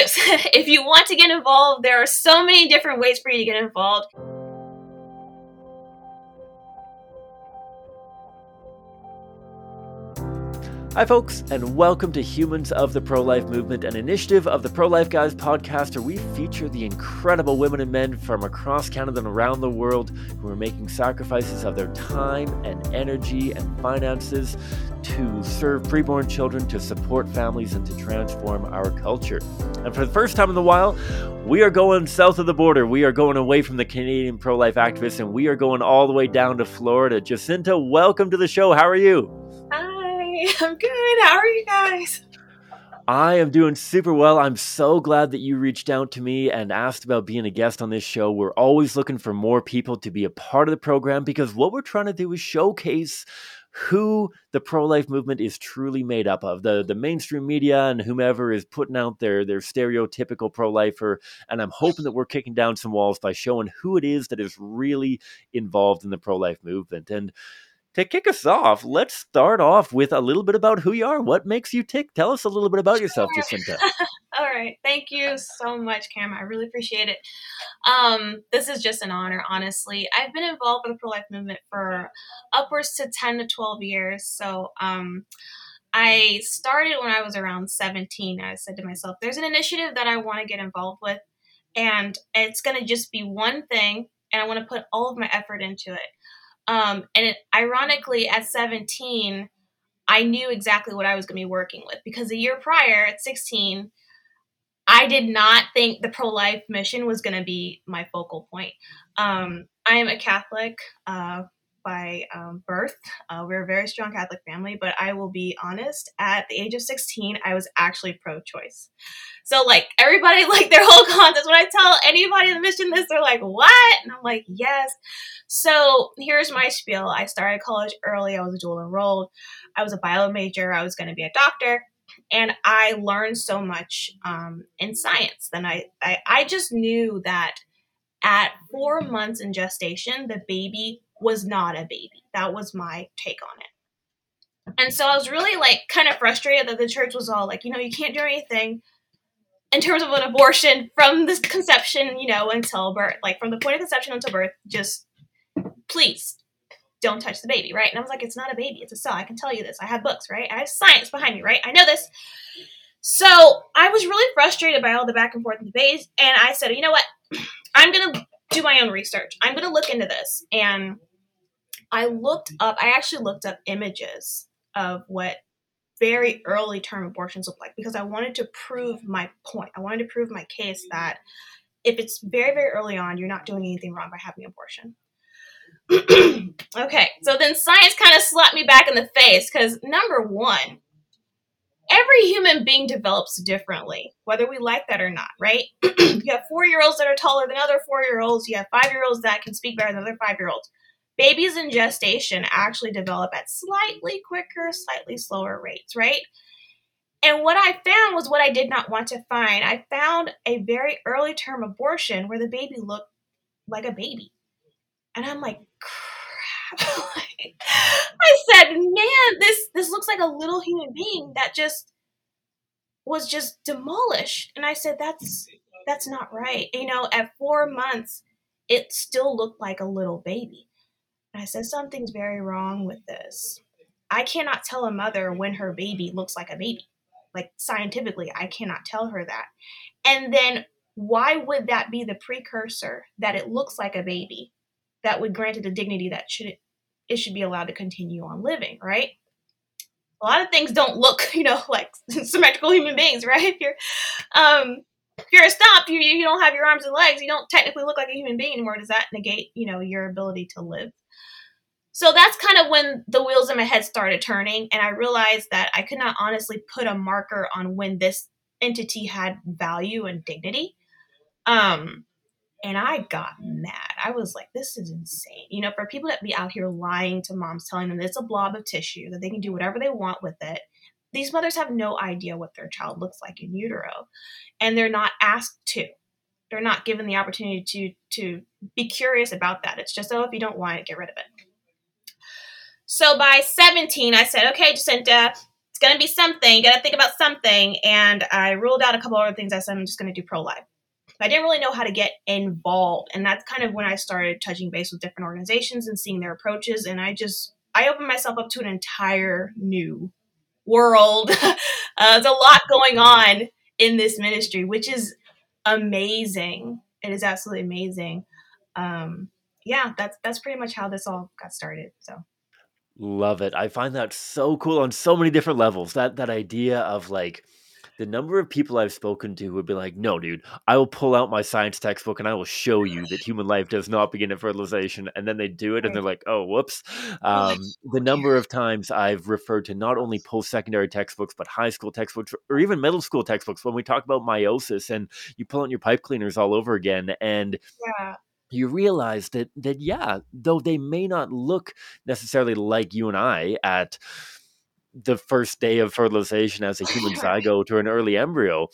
excuse. if you want to get involved, there are so many different ways for you to get involved. Hi, folks, and welcome to Humans of the Pro Life Movement, an initiative of the Pro Life Guys podcast where we feature the incredible women and men from across Canada and around the world who are making sacrifices of their time and energy and finances to serve preborn children, to support families, and to transform our culture. And for the first time in a while, we are going south of the border. We are going away from the Canadian pro life activists, and we are going all the way down to Florida. Jacinta, welcome to the show. How are you? I'm good. How are you guys? I am doing super well. I'm so glad that you reached out to me and asked about being a guest on this show. We're always looking for more people to be a part of the program because what we're trying to do is showcase who the pro-life movement is truly made up of. The the mainstream media and whomever is putting out their their stereotypical pro-lifer and I'm hoping that we're kicking down some walls by showing who it is that is really involved in the pro-life movement. And to kick us off, let's start off with a little bit about who you are. What makes you tick? Tell us a little bit about yourself, Jacinta. All right. Thank you so much, Cam. I really appreciate it. Um, this is just an honor, honestly. I've been involved with the pro life movement for upwards to 10 to 12 years. So, um, I started when I was around 17. I said to myself, there's an initiative that I want to get involved with, and it's going to just be one thing, and I want to put all of my effort into it. Um, and it, ironically, at 17, I knew exactly what I was going to be working with because a year prior, at 16, I did not think the pro life mission was going to be my focal point. Um, I am a Catholic. Uh, by um, birth. Uh, we're a very strong Catholic family, but I will be honest, at the age of 16, I was actually pro choice. So, like, everybody, like, their whole concept, when I tell anybody the mission this, they're like, what? And I'm like, yes. So, here's my spiel I started college early, I was dual enrolled, I was a bio major, I was going to be a doctor. And I learned so much um, in science. Then I, I, I just knew that at four months in gestation, the baby was not a baby. That was my take on it. And so I was really like kind of frustrated that the church was all like, you know, you can't do anything in terms of an abortion from this conception, you know, until birth, like from the point of conception until birth, just please don't touch the baby, right? And I was like, it's not a baby, it's a cell. I can tell you this. I have books, right? I have science behind me, right? I know this. So I was really frustrated by all the back and forth debates, and I said, you know what? I'm gonna do my own research. I'm gonna look into this. And I looked up, I actually looked up images of what very early term abortions look like because I wanted to prove my point. I wanted to prove my case that if it's very, very early on, you're not doing anything wrong by having abortion. okay, so then science kind of slapped me back in the face because number one, every human being develops differently, whether we like that or not, right? you have four year olds that are taller than other four year olds, you have five year olds that can speak better than other five year olds babies in gestation actually develop at slightly quicker, slightly slower rates, right? And what I found was what I did not want to find. I found a very early term abortion where the baby looked like a baby. And I'm like, crap. I said, man, this this looks like a little human being that just was just demolished. And I said, that's that's not right. You know, at four months, it still looked like a little baby. I said, Something's very wrong with this. I cannot tell a mother when her baby looks like a baby. Like scientifically, I cannot tell her that. And then why would that be the precursor that it looks like a baby that would grant it a dignity that should it should be allowed to continue on living, right? A lot of things don't look, you know, like symmetrical human beings, right? If you're um if you're a stump, you, you don't have your arms and legs, you don't technically look like a human being anymore. Does that negate, you know, your ability to live? So that's kind of when the wheels in my head started turning, and I realized that I could not honestly put a marker on when this entity had value and dignity. Um, and I got mad. I was like, this is insane. You know, for people that be out here lying to moms, telling them it's a blob of tissue, that they can do whatever they want with it. These mothers have no idea what their child looks like in utero, and they're not asked to. They're not given the opportunity to to be curious about that. It's just, oh, if you don't want it, get rid of it. So by 17, I said, okay, Jacinta, it's going to be something. You Got to think about something. And I ruled out a couple other things. I said I'm just going to do pro life. I didn't really know how to get involved, and that's kind of when I started touching base with different organizations and seeing their approaches. And I just I opened myself up to an entire new world. uh, there's a lot going on in this ministry, which is amazing. It is absolutely amazing. Um, yeah, that's that's pretty much how this all got started. So love it. I find that so cool on so many different levels. That that idea of like the number of people I've spoken to would be like, "No, dude, I will pull out my science textbook and I will show you that human life does not begin at fertilization." And then they do it, and they're like, "Oh, whoops." Um, the number of times I've referred to not only post-secondary textbooks but high school textbooks or even middle school textbooks when we talk about meiosis, and you pull out your pipe cleaners all over again, and yeah you realize that that yeah, though they may not look necessarily like you and I at the first day of fertilization as a human zygote or an early embryo.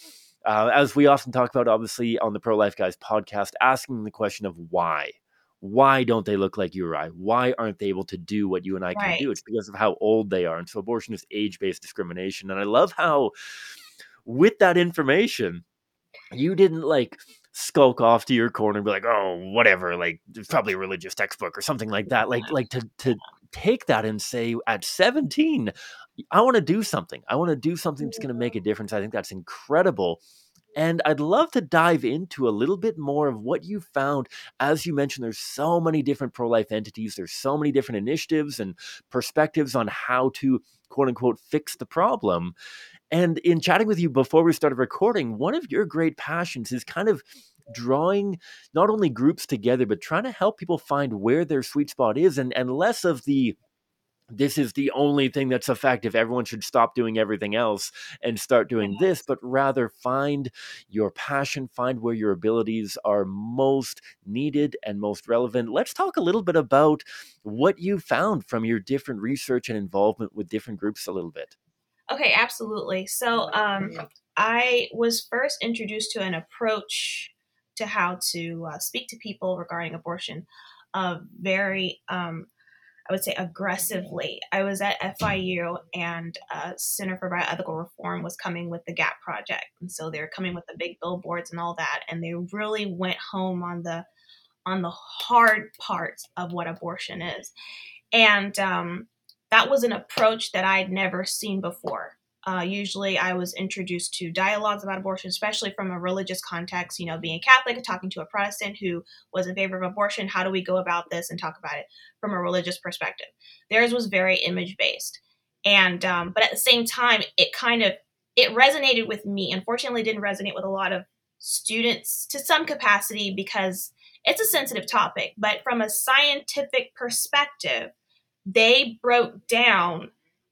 Uh, as we often talk about, obviously, on the Pro Life Guys podcast, asking the question of why. Why don't they look like you or I? Why aren't they able to do what you and I can right. do? It's because of how old they are. And so abortion is age based discrimination. And I love how, with that information, you didn't like skulk off to your corner and be like, oh, whatever, like it's probably a religious textbook or something like that. Like, like to to take that and say at 17, I want to do something. I want to do something that's going to make a difference. I think that's incredible. And I'd love to dive into a little bit more of what you found. As you mentioned, there's so many different pro life entities, there's so many different initiatives and perspectives on how to quote unquote fix the problem. And in chatting with you before we started recording, one of your great passions is kind of drawing not only groups together, but trying to help people find where their sweet spot is and, and less of the this is the only thing that's effective. Everyone should stop doing everything else and start doing mm-hmm. this, but rather find your passion, find where your abilities are most needed and most relevant. Let's talk a little bit about what you found from your different research and involvement with different groups a little bit. Okay, absolutely. So, um, I was first introduced to an approach to how to uh, speak to people regarding abortion uh, very um, I would say aggressively. I was at FIU and uh, Center for Bioethical Reform was coming with the GAP project, and so they were coming with the big billboards and all that, and they really went home on the on the hard parts of what abortion is, and um, that was an approach that I'd never seen before. Uh, usually, I was introduced to dialogues about abortion, especially from a religious context. You know, being Catholic, talking to a Protestant who was in favor of abortion. How do we go about this and talk about it from a religious perspective? Theirs was very image based, and um, but at the same time, it kind of it resonated with me. Unfortunately, didn't resonate with a lot of students to some capacity because it's a sensitive topic. But from a scientific perspective, they broke down.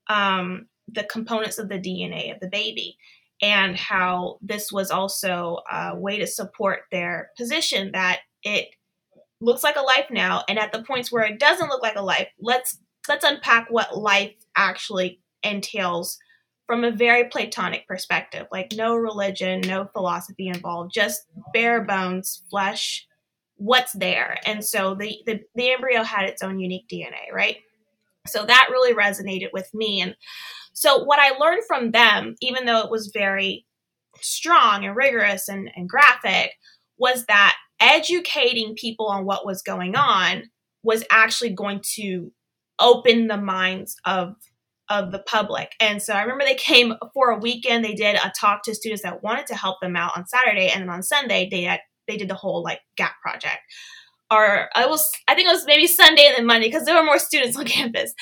Um, the components of the DNA of the baby and how this was also a way to support their position that it looks like a life now. And at the points where it doesn't look like a life let's let's unpack what life actually entails from a very platonic perspective. Like no religion no philosophy involved just bare bones flesh what's there? And so the, the the embryo had its own unique dna right so that really resonated with me and so what I learned from them, even though it was very strong and rigorous and, and graphic, was that educating people on what was going on was actually going to open the minds of of the public. And so I remember they came for a weekend. They did a talk to students that wanted to help them out on Saturday, and then on Sunday they had, they did the whole like gap project or I was I think it was maybe Sunday and then Monday because there were more students on campus.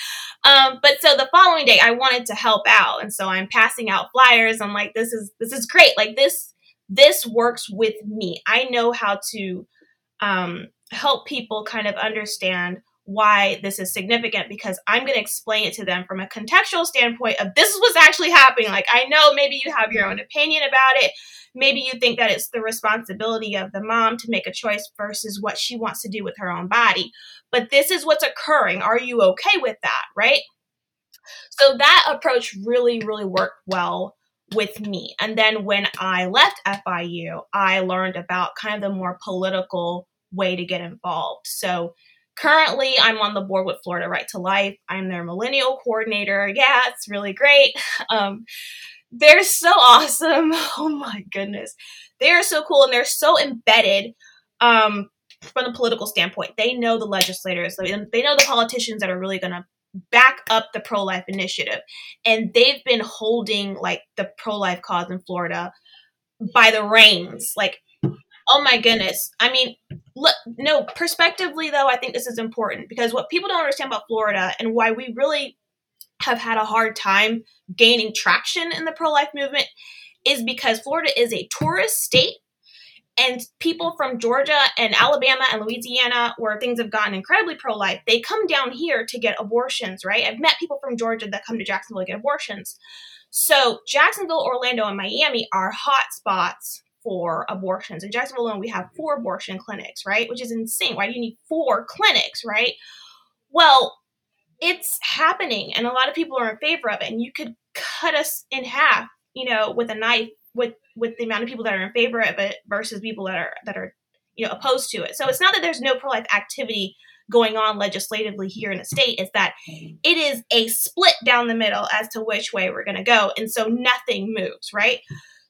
Um, but so the following day I wanted to help out, and so I'm passing out flyers. I'm like, this is this is great. Like this this works with me. I know how to um, help people kind of understand why this is significant because I'm going to explain it to them from a contextual standpoint of this is what's actually happening. Like I know maybe you have your own opinion about it maybe you think that it's the responsibility of the mom to make a choice versus what she wants to do with her own body. But this is what's occurring. Are you okay with that? Right? So that approach really, really worked well with me. And then when I left FIU, I learned about kind of the more political way to get involved. So Currently, I'm on the board with Florida Right to Life. I'm their millennial coordinator. Yeah, it's really great. Um, they're so awesome. Oh my goodness. They are so cool and they're so embedded um, from the political standpoint. They know the legislators, they know the politicians that are really going to back up the pro life initiative. And they've been holding like the pro life cause in Florida by the reins. Like, oh my goodness. I mean, look, no, perspectively though, I think this is important because what people don't understand about Florida and why we really have had a hard time gaining traction in the pro life movement is because Florida is a tourist state and people from Georgia and Alabama and Louisiana, where things have gotten incredibly pro life, they come down here to get abortions, right? I've met people from Georgia that come to Jacksonville to get abortions. So, Jacksonville, Orlando, and Miami are hot spots for abortions. In Jacksonville alone, we have four abortion clinics, right? Which is insane. Why do you need four clinics, right? Well, it's happening, and a lot of people are in favor of it. And you could cut us in half, you know, with a knife with with the amount of people that are in favor of it versus people that are that are you know opposed to it. So it's not that there's no pro life activity going on legislatively here in the state is that it is a split down the middle as to which way we're going to go and so nothing moves right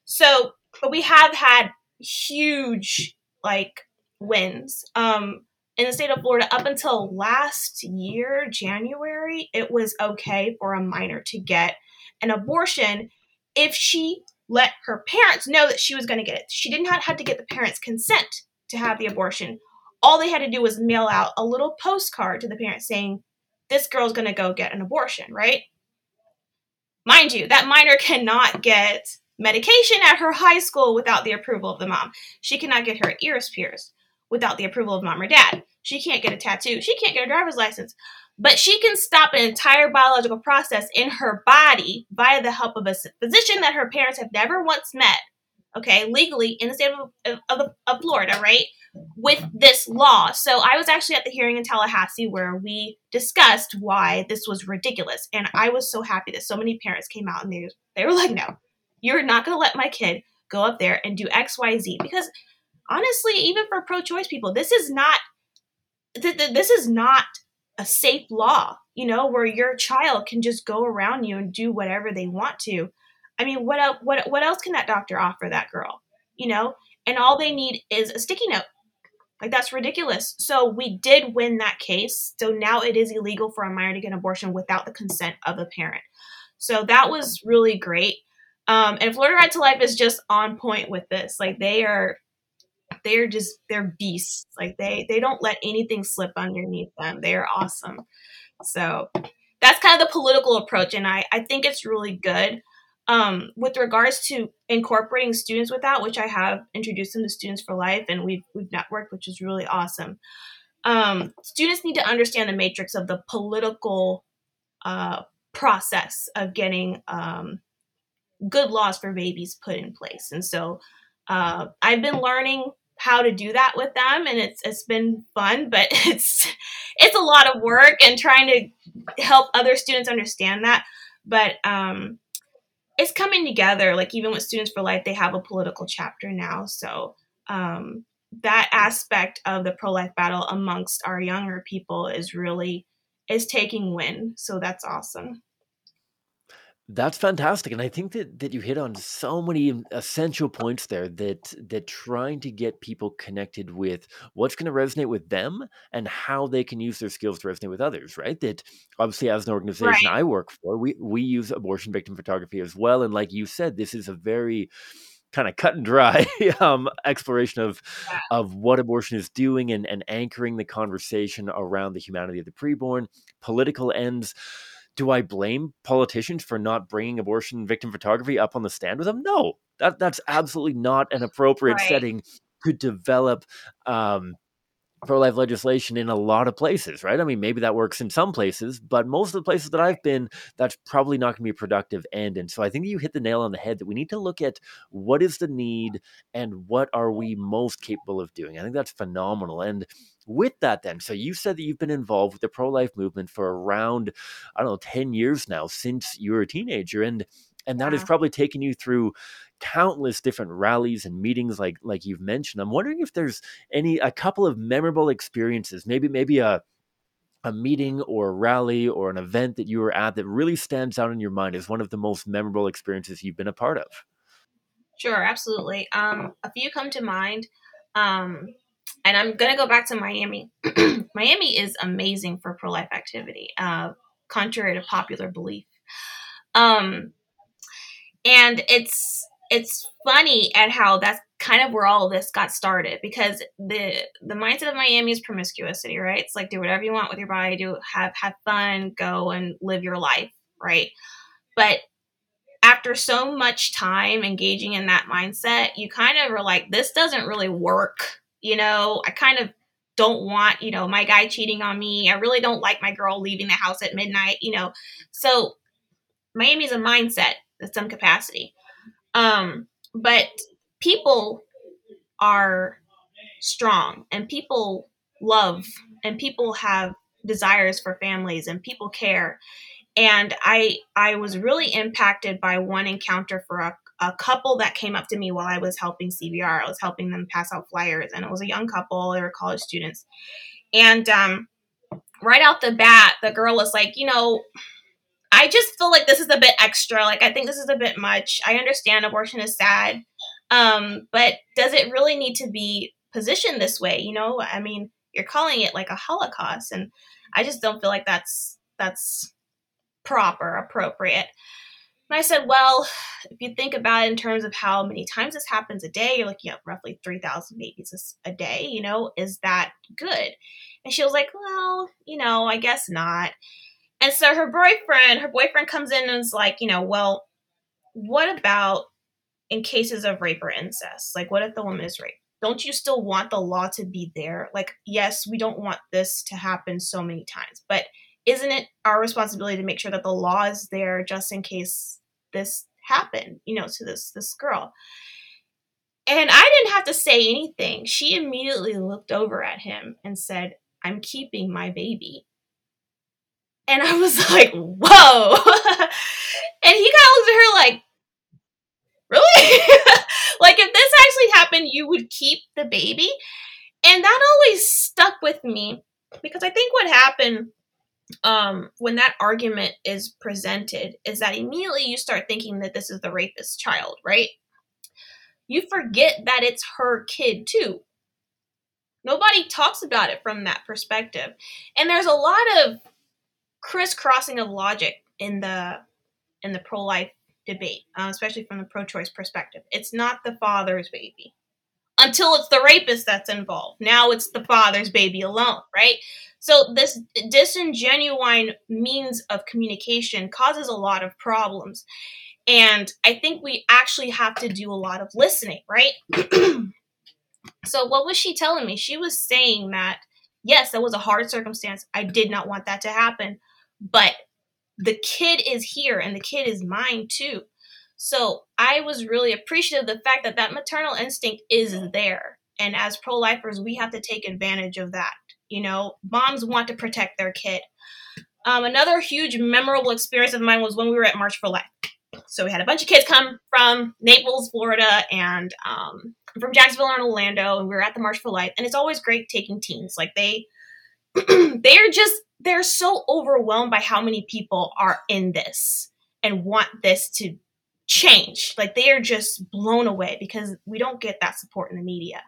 so but we have had huge like wins um in the state of Florida up until last year January it was okay for a minor to get an abortion if she let her parents know that she was going to get it. She did not have to get the parents' consent to have the abortion. All they had to do was mail out a little postcard to the parents saying, This girl's going to go get an abortion, right? Mind you, that minor cannot get medication at her high school without the approval of the mom. She cannot get her ears pierced without the approval of mom or dad. She can't get a tattoo. She can't get a driver's license but she can stop an entire biological process in her body via the help of a physician that her parents have never once met, okay, legally in the state of, of, of Florida, right, with this law. So I was actually at the hearing in Tallahassee where we discussed why this was ridiculous. And I was so happy that so many parents came out and they, they were like, no, you're not going to let my kid go up there and do XYZ. Because honestly, even for pro choice people, this is not. Th- th- this is not a safe law, you know, where your child can just go around you and do whatever they want to. I mean, what else, what what else can that doctor offer that girl? You know, and all they need is a sticky note. Like that's ridiculous. So we did win that case. So now it is illegal for a minor to get an abortion without the consent of a parent. So that was really great. Um, and Florida Right to Life is just on point with this. Like they are they're just they're beasts. Like they they don't let anything slip underneath them. They are awesome. So that's kind of the political approach, and I I think it's really good. Um, with regards to incorporating students with that, which I have introduced them to Students for Life, and we've we've networked, which is really awesome. Um, students need to understand the matrix of the political uh, process of getting um, good laws for babies put in place, and so uh, I've been learning how to do that with them and it's it's been fun but it's it's a lot of work and trying to help other students understand that. But um it's coming together like even with students for life they have a political chapter now so um that aspect of the pro-life battle amongst our younger people is really is taking win so that's awesome that's fantastic, and I think that that you hit on so many essential points there that that trying to get people connected with what's going to resonate with them and how they can use their skills to resonate with others, right? That obviously, as an organization right I work for, we we use abortion victim photography as well, and like you said, this is a very kind of cut and dry um, exploration of yeah. of what abortion is doing and, and anchoring the conversation around the humanity of the preborn, political ends do I blame politicians for not bringing abortion victim photography up on the stand with them? No, that that's absolutely not an appropriate right setting to develop um, pro-life legislation in a lot of places, right? I mean, maybe that works in some places, but most of the places that I've been, that's probably not going to be a productive end. And so I think you hit the nail on the head that we need to look at what is the need and what are we most capable of doing. I think that's phenomenal. And with that then so you said that you've been involved with the pro-life movement for around i don't know 10 years now since you were a teenager and and that has probably taken you through countless different rallies and meetings like like you've mentioned i'm wondering if there's any a couple of memorable experiences maybe maybe a a meeting or a rally or an event that you were at that really stands out in your mind as one of the most memorable experiences you've been a part of? Sure, absolutely. Um, a few come to mind. Um, and I'm going to go back to Miami. Miami is amazing for pro life activity, uh, contrary to popular belief. Um, and it's it's funny at how that's kind of where all of this got started because the the mindset of Miami is promiscuity, right? It's like do whatever you want with your body, do have have fun, go and live your life, right? But after so much time engaging in that mindset, you kind of are like, this doesn't really work. You know, I kind of don't want, you know, my guy cheating on me. I really don't like my girl leaving the house at midnight, you know. So Miami's a mindset at some capacity. Um, but people are strong and people love and people have desires for families and people care and i i was really impacted by one encounter for a, a couple that came up to me while i was helping cbr i was helping them pass out flyers and it was a young couple they were college students and um, right out the bat the girl was like you know I just feel like this is a bit extra. Like I think this is a bit much. I understand abortion is sad. Um, but does it really need to be positioned this way? You know, I mean, you're calling it like a holocaust and I just don't feel like that's that's proper, appropriate. And I said, well, if you think about it in terms of how many times this happens a day, you're looking at roughly 3,000 babies a day, you know, is that good? And she was like, well, you know, I guess not. And so her boyfriend, her boyfriend comes in and is like, you know, well, what about in cases of rape or incest? Like, what if the woman is raped? Don't you still want the law to be there? Like, yes, we don't want this to happen so many times, but isn't it our responsibility to make sure that the law is there just in case this happened, you know, to this this girl? And I didn't have to say anything. She immediately looked over at him and said, "I'm keeping my baby." And I was like, whoa. and he kind of looks at her like, really? like, if this actually happened, you would keep the baby? And that always stuck with me because I think what happened um, when that argument is presented is that immediately you start thinking that this is the rapist child, right? You forget that it's her kid too. Nobody talks about it from that perspective. And there's a lot of crisscrossing of logic in the in the pro life debate, uh, especially from the pro choice perspective. It's not the father's baby until it's the rapist that's involved. Now it's the father's baby alone, right? So this disingenuine means of communication causes a lot of problems. And I think we actually have to do a lot of listening, right? so what was she telling me? She was saying that yes, that was a hard circumstance. I did not want that to happen but the kid is here and the kid is mine too. So I was really appreciative of the fact that that maternal instinct is there. And as pro lifers, we have to take advantage of that. You know, moms want to protect their kid. Um, another huge memorable experience of mine was when we were at March for Life. So we had a bunch of kids come from Naples, Florida, and um, from Jacksonville and Orlando, and we were at the March for Life. And it's always great taking teens. Like they, they are just they're so overwhelmed by how many people are in this and want this to change. Like they are just blown away because we don't get that support in the media.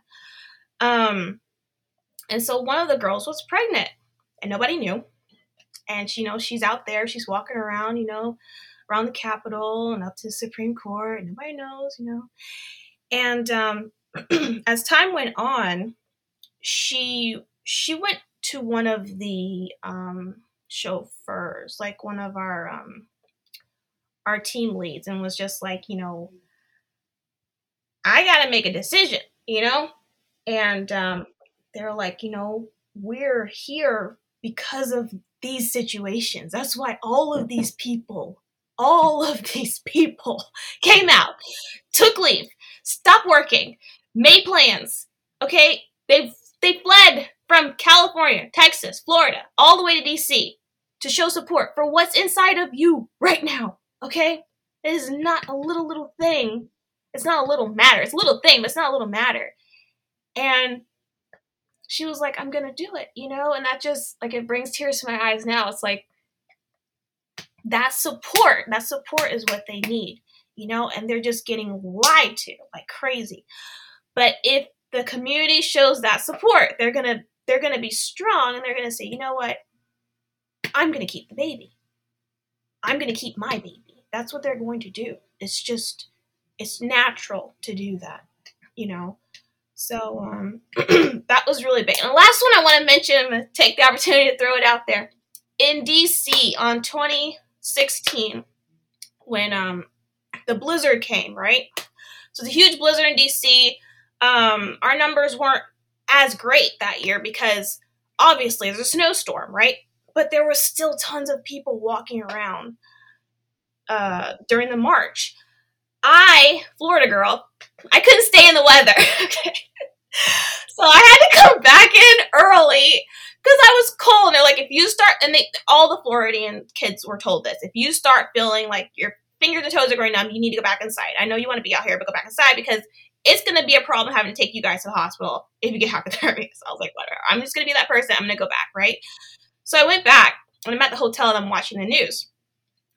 Um, and so one of the girls was pregnant and nobody knew. And she, you know, she's out there, she's walking around, you know, around the Capitol and up to the Supreme Court, and nobody knows, you know. And um, as time went on, she she went to one of the um, chauffeurs, like one of our um, our team leads, and was just like, you know, I got to make a decision, you know, and um, they're like, you know, we're here because of these situations. That's why all of these people, all of these people came out, took leave, stopped working, made plans. Okay, they they fled from California, Texas, Florida, all the way to DC to show support for what's inside of you right now. Okay? It is not a little, little thing. It's not a little matter. It's a little thing, but it's not a little matter. And she was like, I'm gonna do it, you know? And that just like it brings tears to my eyes now. It's like that support, that support is what they need, you know, and they're just getting lied to like crazy. But if the community shows that support, they're gonna they're gonna be strong and they're gonna say, you know what? I'm gonna keep the baby. I'm gonna keep my baby. That's what they're going to do. It's just it's natural to do that, you know. So um, that was really big. And the last one I want to mention, I'm going to take the opportunity to throw it out there. In DC on 2016, when um, the blizzard came, right? So the huge blizzard in DC, um, our numbers weren't as great that year because obviously there's a snowstorm, right? But there was still tons of people walking around uh, during the march. I, Florida girl, I couldn't stay in the weather. okay. So I had to come back in early because I was cold. And they're like, if you start, and they, all the Floridian kids were told this, if you start feeling like your fingers and toes are going numb, you need to go back inside. I know you want to be out here, but go back inside because it's going to be a problem having to take you guys to the hospital if you get hypothermia. So I was like, whatever. I'm just going to be that person. I'm going to go back, right? So I went back and I'm at the hotel and I'm watching the news.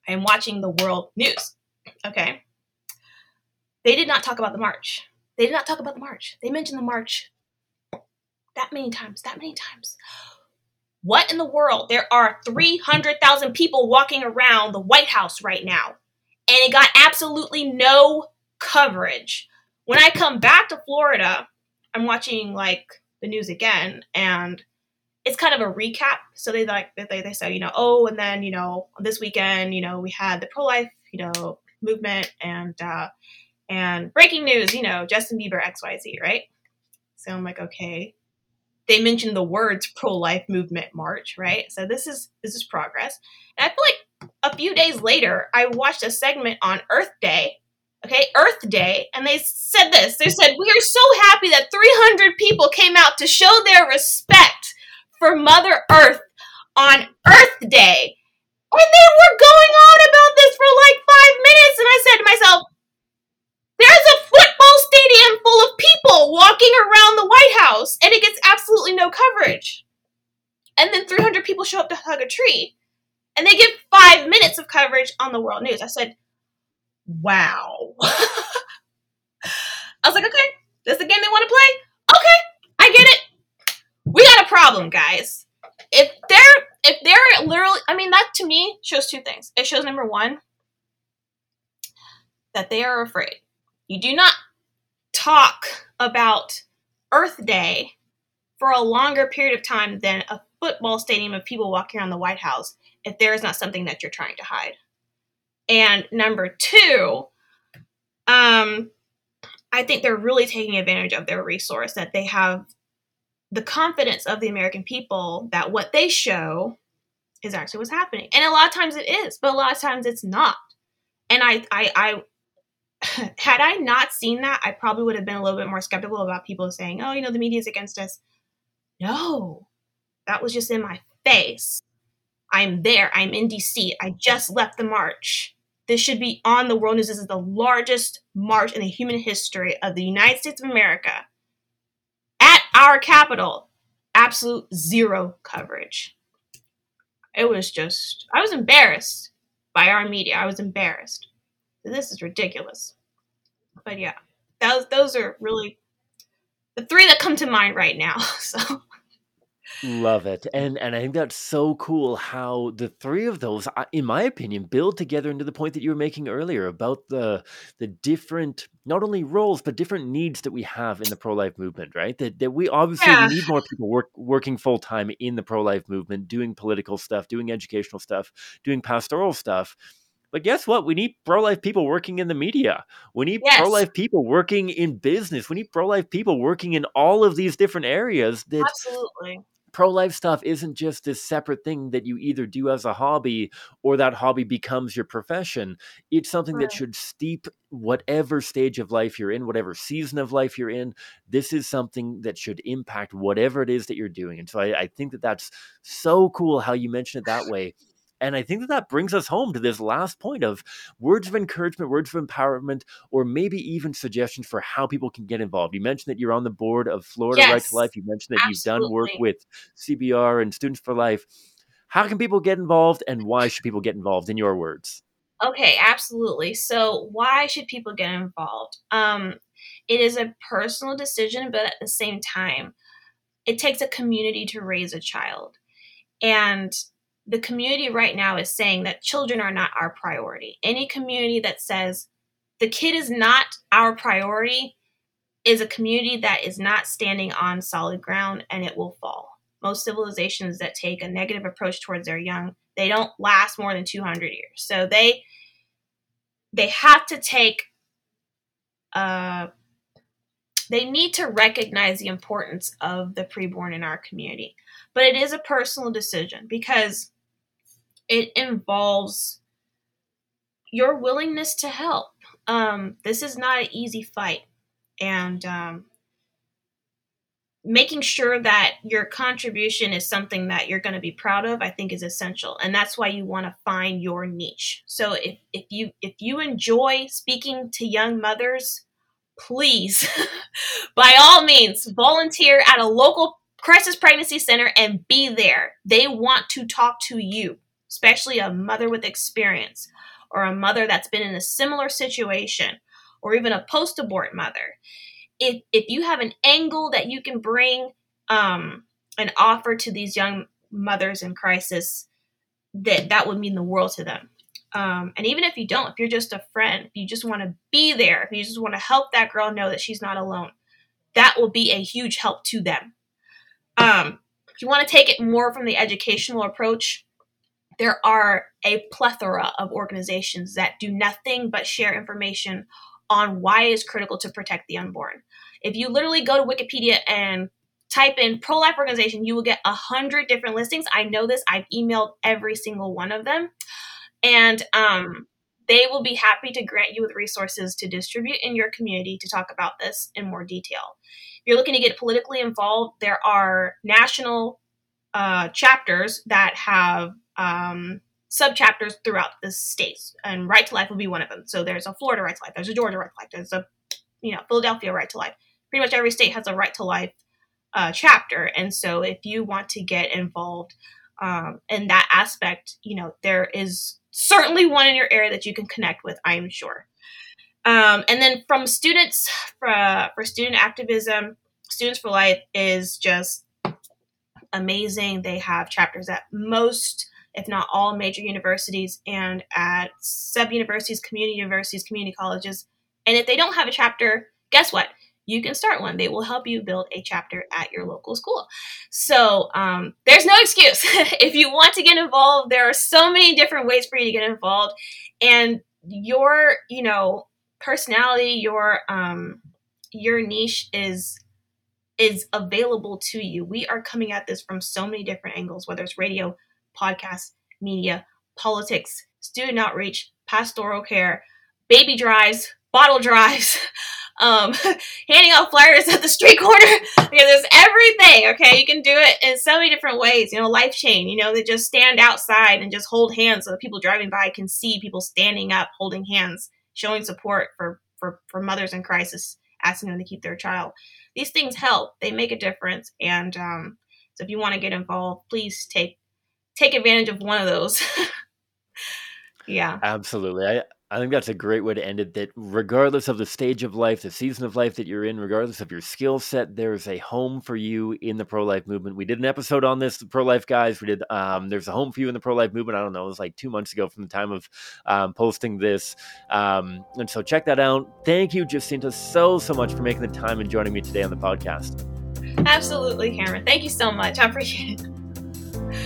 I'm watching the world news. Okay. They did not talk about the march. They did not talk about the march. They mentioned the march that many times, that many times. What in the world? There are 300,000 people walking around the White House right now, and it got absolutely no coverage. When I come back to Florida, I'm watching like the news again, and it's kind of a recap. So they like they they say, you know, oh, and then you know this weekend, you know, we had the pro life, you know, movement, and uh, and breaking news, you know, Justin Bieber XYZ, right? So I'm like, okay. They mentioned the words pro-life movement march, right? So this is this is progress. And I feel like a few days later, I watched a segment on Earth Day, okay, Earth Day, and they said this. They said, "We are so happy that 300 people came out to show their respect for Mother Earth on Earth Day." And they were going on about this for like five minutes, and I said to myself, there's a football stadium full of people walking around the White House, and it gets absolutely no coverage. And then 300 people show up to hug a tree, and they get five minutes of coverage on the world news. I said, wow. I was like, okay, that's the game they want to play? Okay, I get it. We got a problem, guys. If they're if they're literally I mean that to me shows two things. It shows number one that they are afraid you do not talk about Earth Day for a longer period of time than a football stadium of people walking around the White House if there is not something that you're trying to hide. And number two, um, I think they're really taking advantage of their resource that they have the confidence of the American people that what they show is actually what's happening. And a lot of times it is, but a lot of times it's not. And I, I, I had I not seen that, I probably would have been a little bit more skeptical about people saying, oh, you know, the media is against us. No, that was just in my face. I'm there. I'm in DC. I just left the march. This should be on the world news. This is the largest march in the human history of the United States of America. At our capital, absolute zero coverage. It was just, I was embarrassed by our media. I was embarrassed this is ridiculous. But yeah, those those are really the three that come to mind right now. So Love it. And and I think that's so cool how the three of those in my opinion build together into the point that you were making earlier about the the different not only roles but different needs that we have in the pro-life movement, right? That that we obviously yeah. need more people work working full time in the pro-life movement, doing political stuff, doing educational stuff, doing pastoral stuff but guess what? We need pro life people working in the media. We need yes. pro life people working in business. We need pro life people working in all of these different areas. That Absolutely. Pro life stuff isn't just this separate thing that you either do as a hobby or that hobby becomes your profession. It's something right. that should steep whatever stage of life you're in, whatever season of life you're in. This is something that should impact whatever it is that you're doing. And so I, I think that that's so cool how you mention it that way And I think that that brings us home to this last point of words of encouragement, words of empowerment, or maybe even suggestions for how people can get involved. You mentioned that you're on the board of Florida yes, Right to Life. You mentioned that absolutely. you've done work with CBR and Students for Life. How can people get involved and why should people get involved in your words? Okay, absolutely. So, why should people get involved? Um, it is a personal decision, but at the same time, it takes a community to raise a child. And the community right now is saying that children are not our priority. Any community that says the kid is not our priority is a community that is not standing on solid ground and it will fall. Most civilizations that take a negative approach towards their young, they don't last more than 200 years. So they they have to take uh they need to recognize the importance of the preborn in our community. But it is a personal decision because it involves your willingness to help. Um, this is not an easy fight. And um, making sure that your contribution is something that you're going to be proud of i think is essential and that's why you want to find your niche so if, if you if you enjoy speaking to young mothers please, by all means, volunteer at a local crisis pregnancy center and be there. They want to talk to you, especially a mother with experience or a mother that's been in a similar situation or even a post abort mother. If, if you have an angle that you can bring um, offer to these young mothers in crisis, that that would mean the world to them. Um, and even if you don't, if you're just a friend, if you just want to be there, if you just want to help that girl know that she's not alone, that will be a huge help to them. Um, if you want to take it more from the educational approach, there are a plethora of organizations that do nothing but share information on why it is critical to protect the unborn. If you literally go to Wikipedia and type in pro life organization, you will get a hundred different listings. I know this, I've emailed every single one of them and um, they will be happy to grant you with resources to distribute in your community to talk about this in more detail. If you're looking to get politically involved, there are national uh, chapters that have um, subchapters throughout the states, and Right to Life will be one of them. So there's a Florida Right to Life, there's a Georgia Right to Life, there's a you know Philadelphia Right to Life. Pretty much every state has a Right to Life uh, chapter, and so if you want to get involved um, in that aspect, you know there is certainly one in your area that you can connect with, I am sure. Um, and then from students for, for student activism, Students for Life is just amazing. They have chapters at most, if not all, major universities and at sub universities, community universities, community colleges. And if they don't have a chapter, guess what? you can start one. They will help you build a chapter at your local school. So um, there's no excuse. if you want to get involved, there are so many different ways for you to get involved. And your, you know, personality, your um, your niche is is available to you. We are coming at this from so many different angles, whether it's radio, podcast, media, politics, student outreach, pastoral care, baby drives, bottle drives. um, handing out flyers at the street corner. yeah, there's everything. Okay, you can do it in so many different ways. You know, life chain. You know, they just stand outside and just hold hands so that people driving by can see people standing up, holding hands, showing support for for for mothers in crisis, asking them to keep their child. These things help. They make a difference. And um, so, if you want to get involved, please take take advantage of one of those. yeah, absolutely. I I think that's a great way to end it. That regardless of the stage of life, the season of life that you're in, regardless of your skill set, there's a home for you in the pro life movement. We did an episode on this, the pro life guys. We did. Um, there's a home for you in the pro life movement. I don't know. It was like two months ago from the time of um, posting this, um, and so check that out. Thank you, Jacinta, so so much for making the time and joining me today on the podcast. Absolutely, Cameron. Thank you so much. I appreciate it.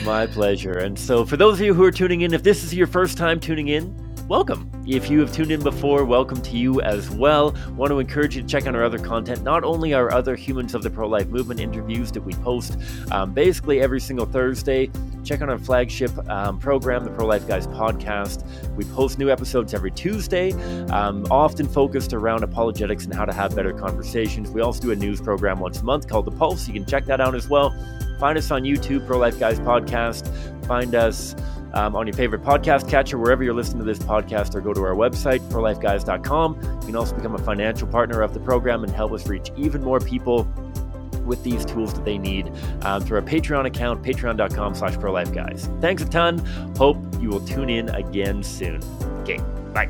My pleasure. And so, for those of you who are tuning in, if this is your first time tuning in welcome. If you have tuned in before, welcome to you as well. Want to encourage you to check out our other content, not only our other Humans of the Pro Life Movement interviews that we post um, basically every single Thursday. Check out our flagship um, program, the Pro Life Guys podcast. We post new episodes every Tuesday, um, often focused around apologetics and how to have better conversations. We also do a news program once a month called The Pulse. You can check that out as well. Find us on YouTube, Pro Life Guys Podcast. Find us um, on your favorite podcast catcher, wherever you're listening to this podcast, or go to our website, prolifeguys.com. You can also become a financial partner of the program and help us reach even more people with these tools that they need um, through our Patreon account, patreon.com slash prolifeguys. Thanks a ton. Hope you will tune in again soon. Okay, bye.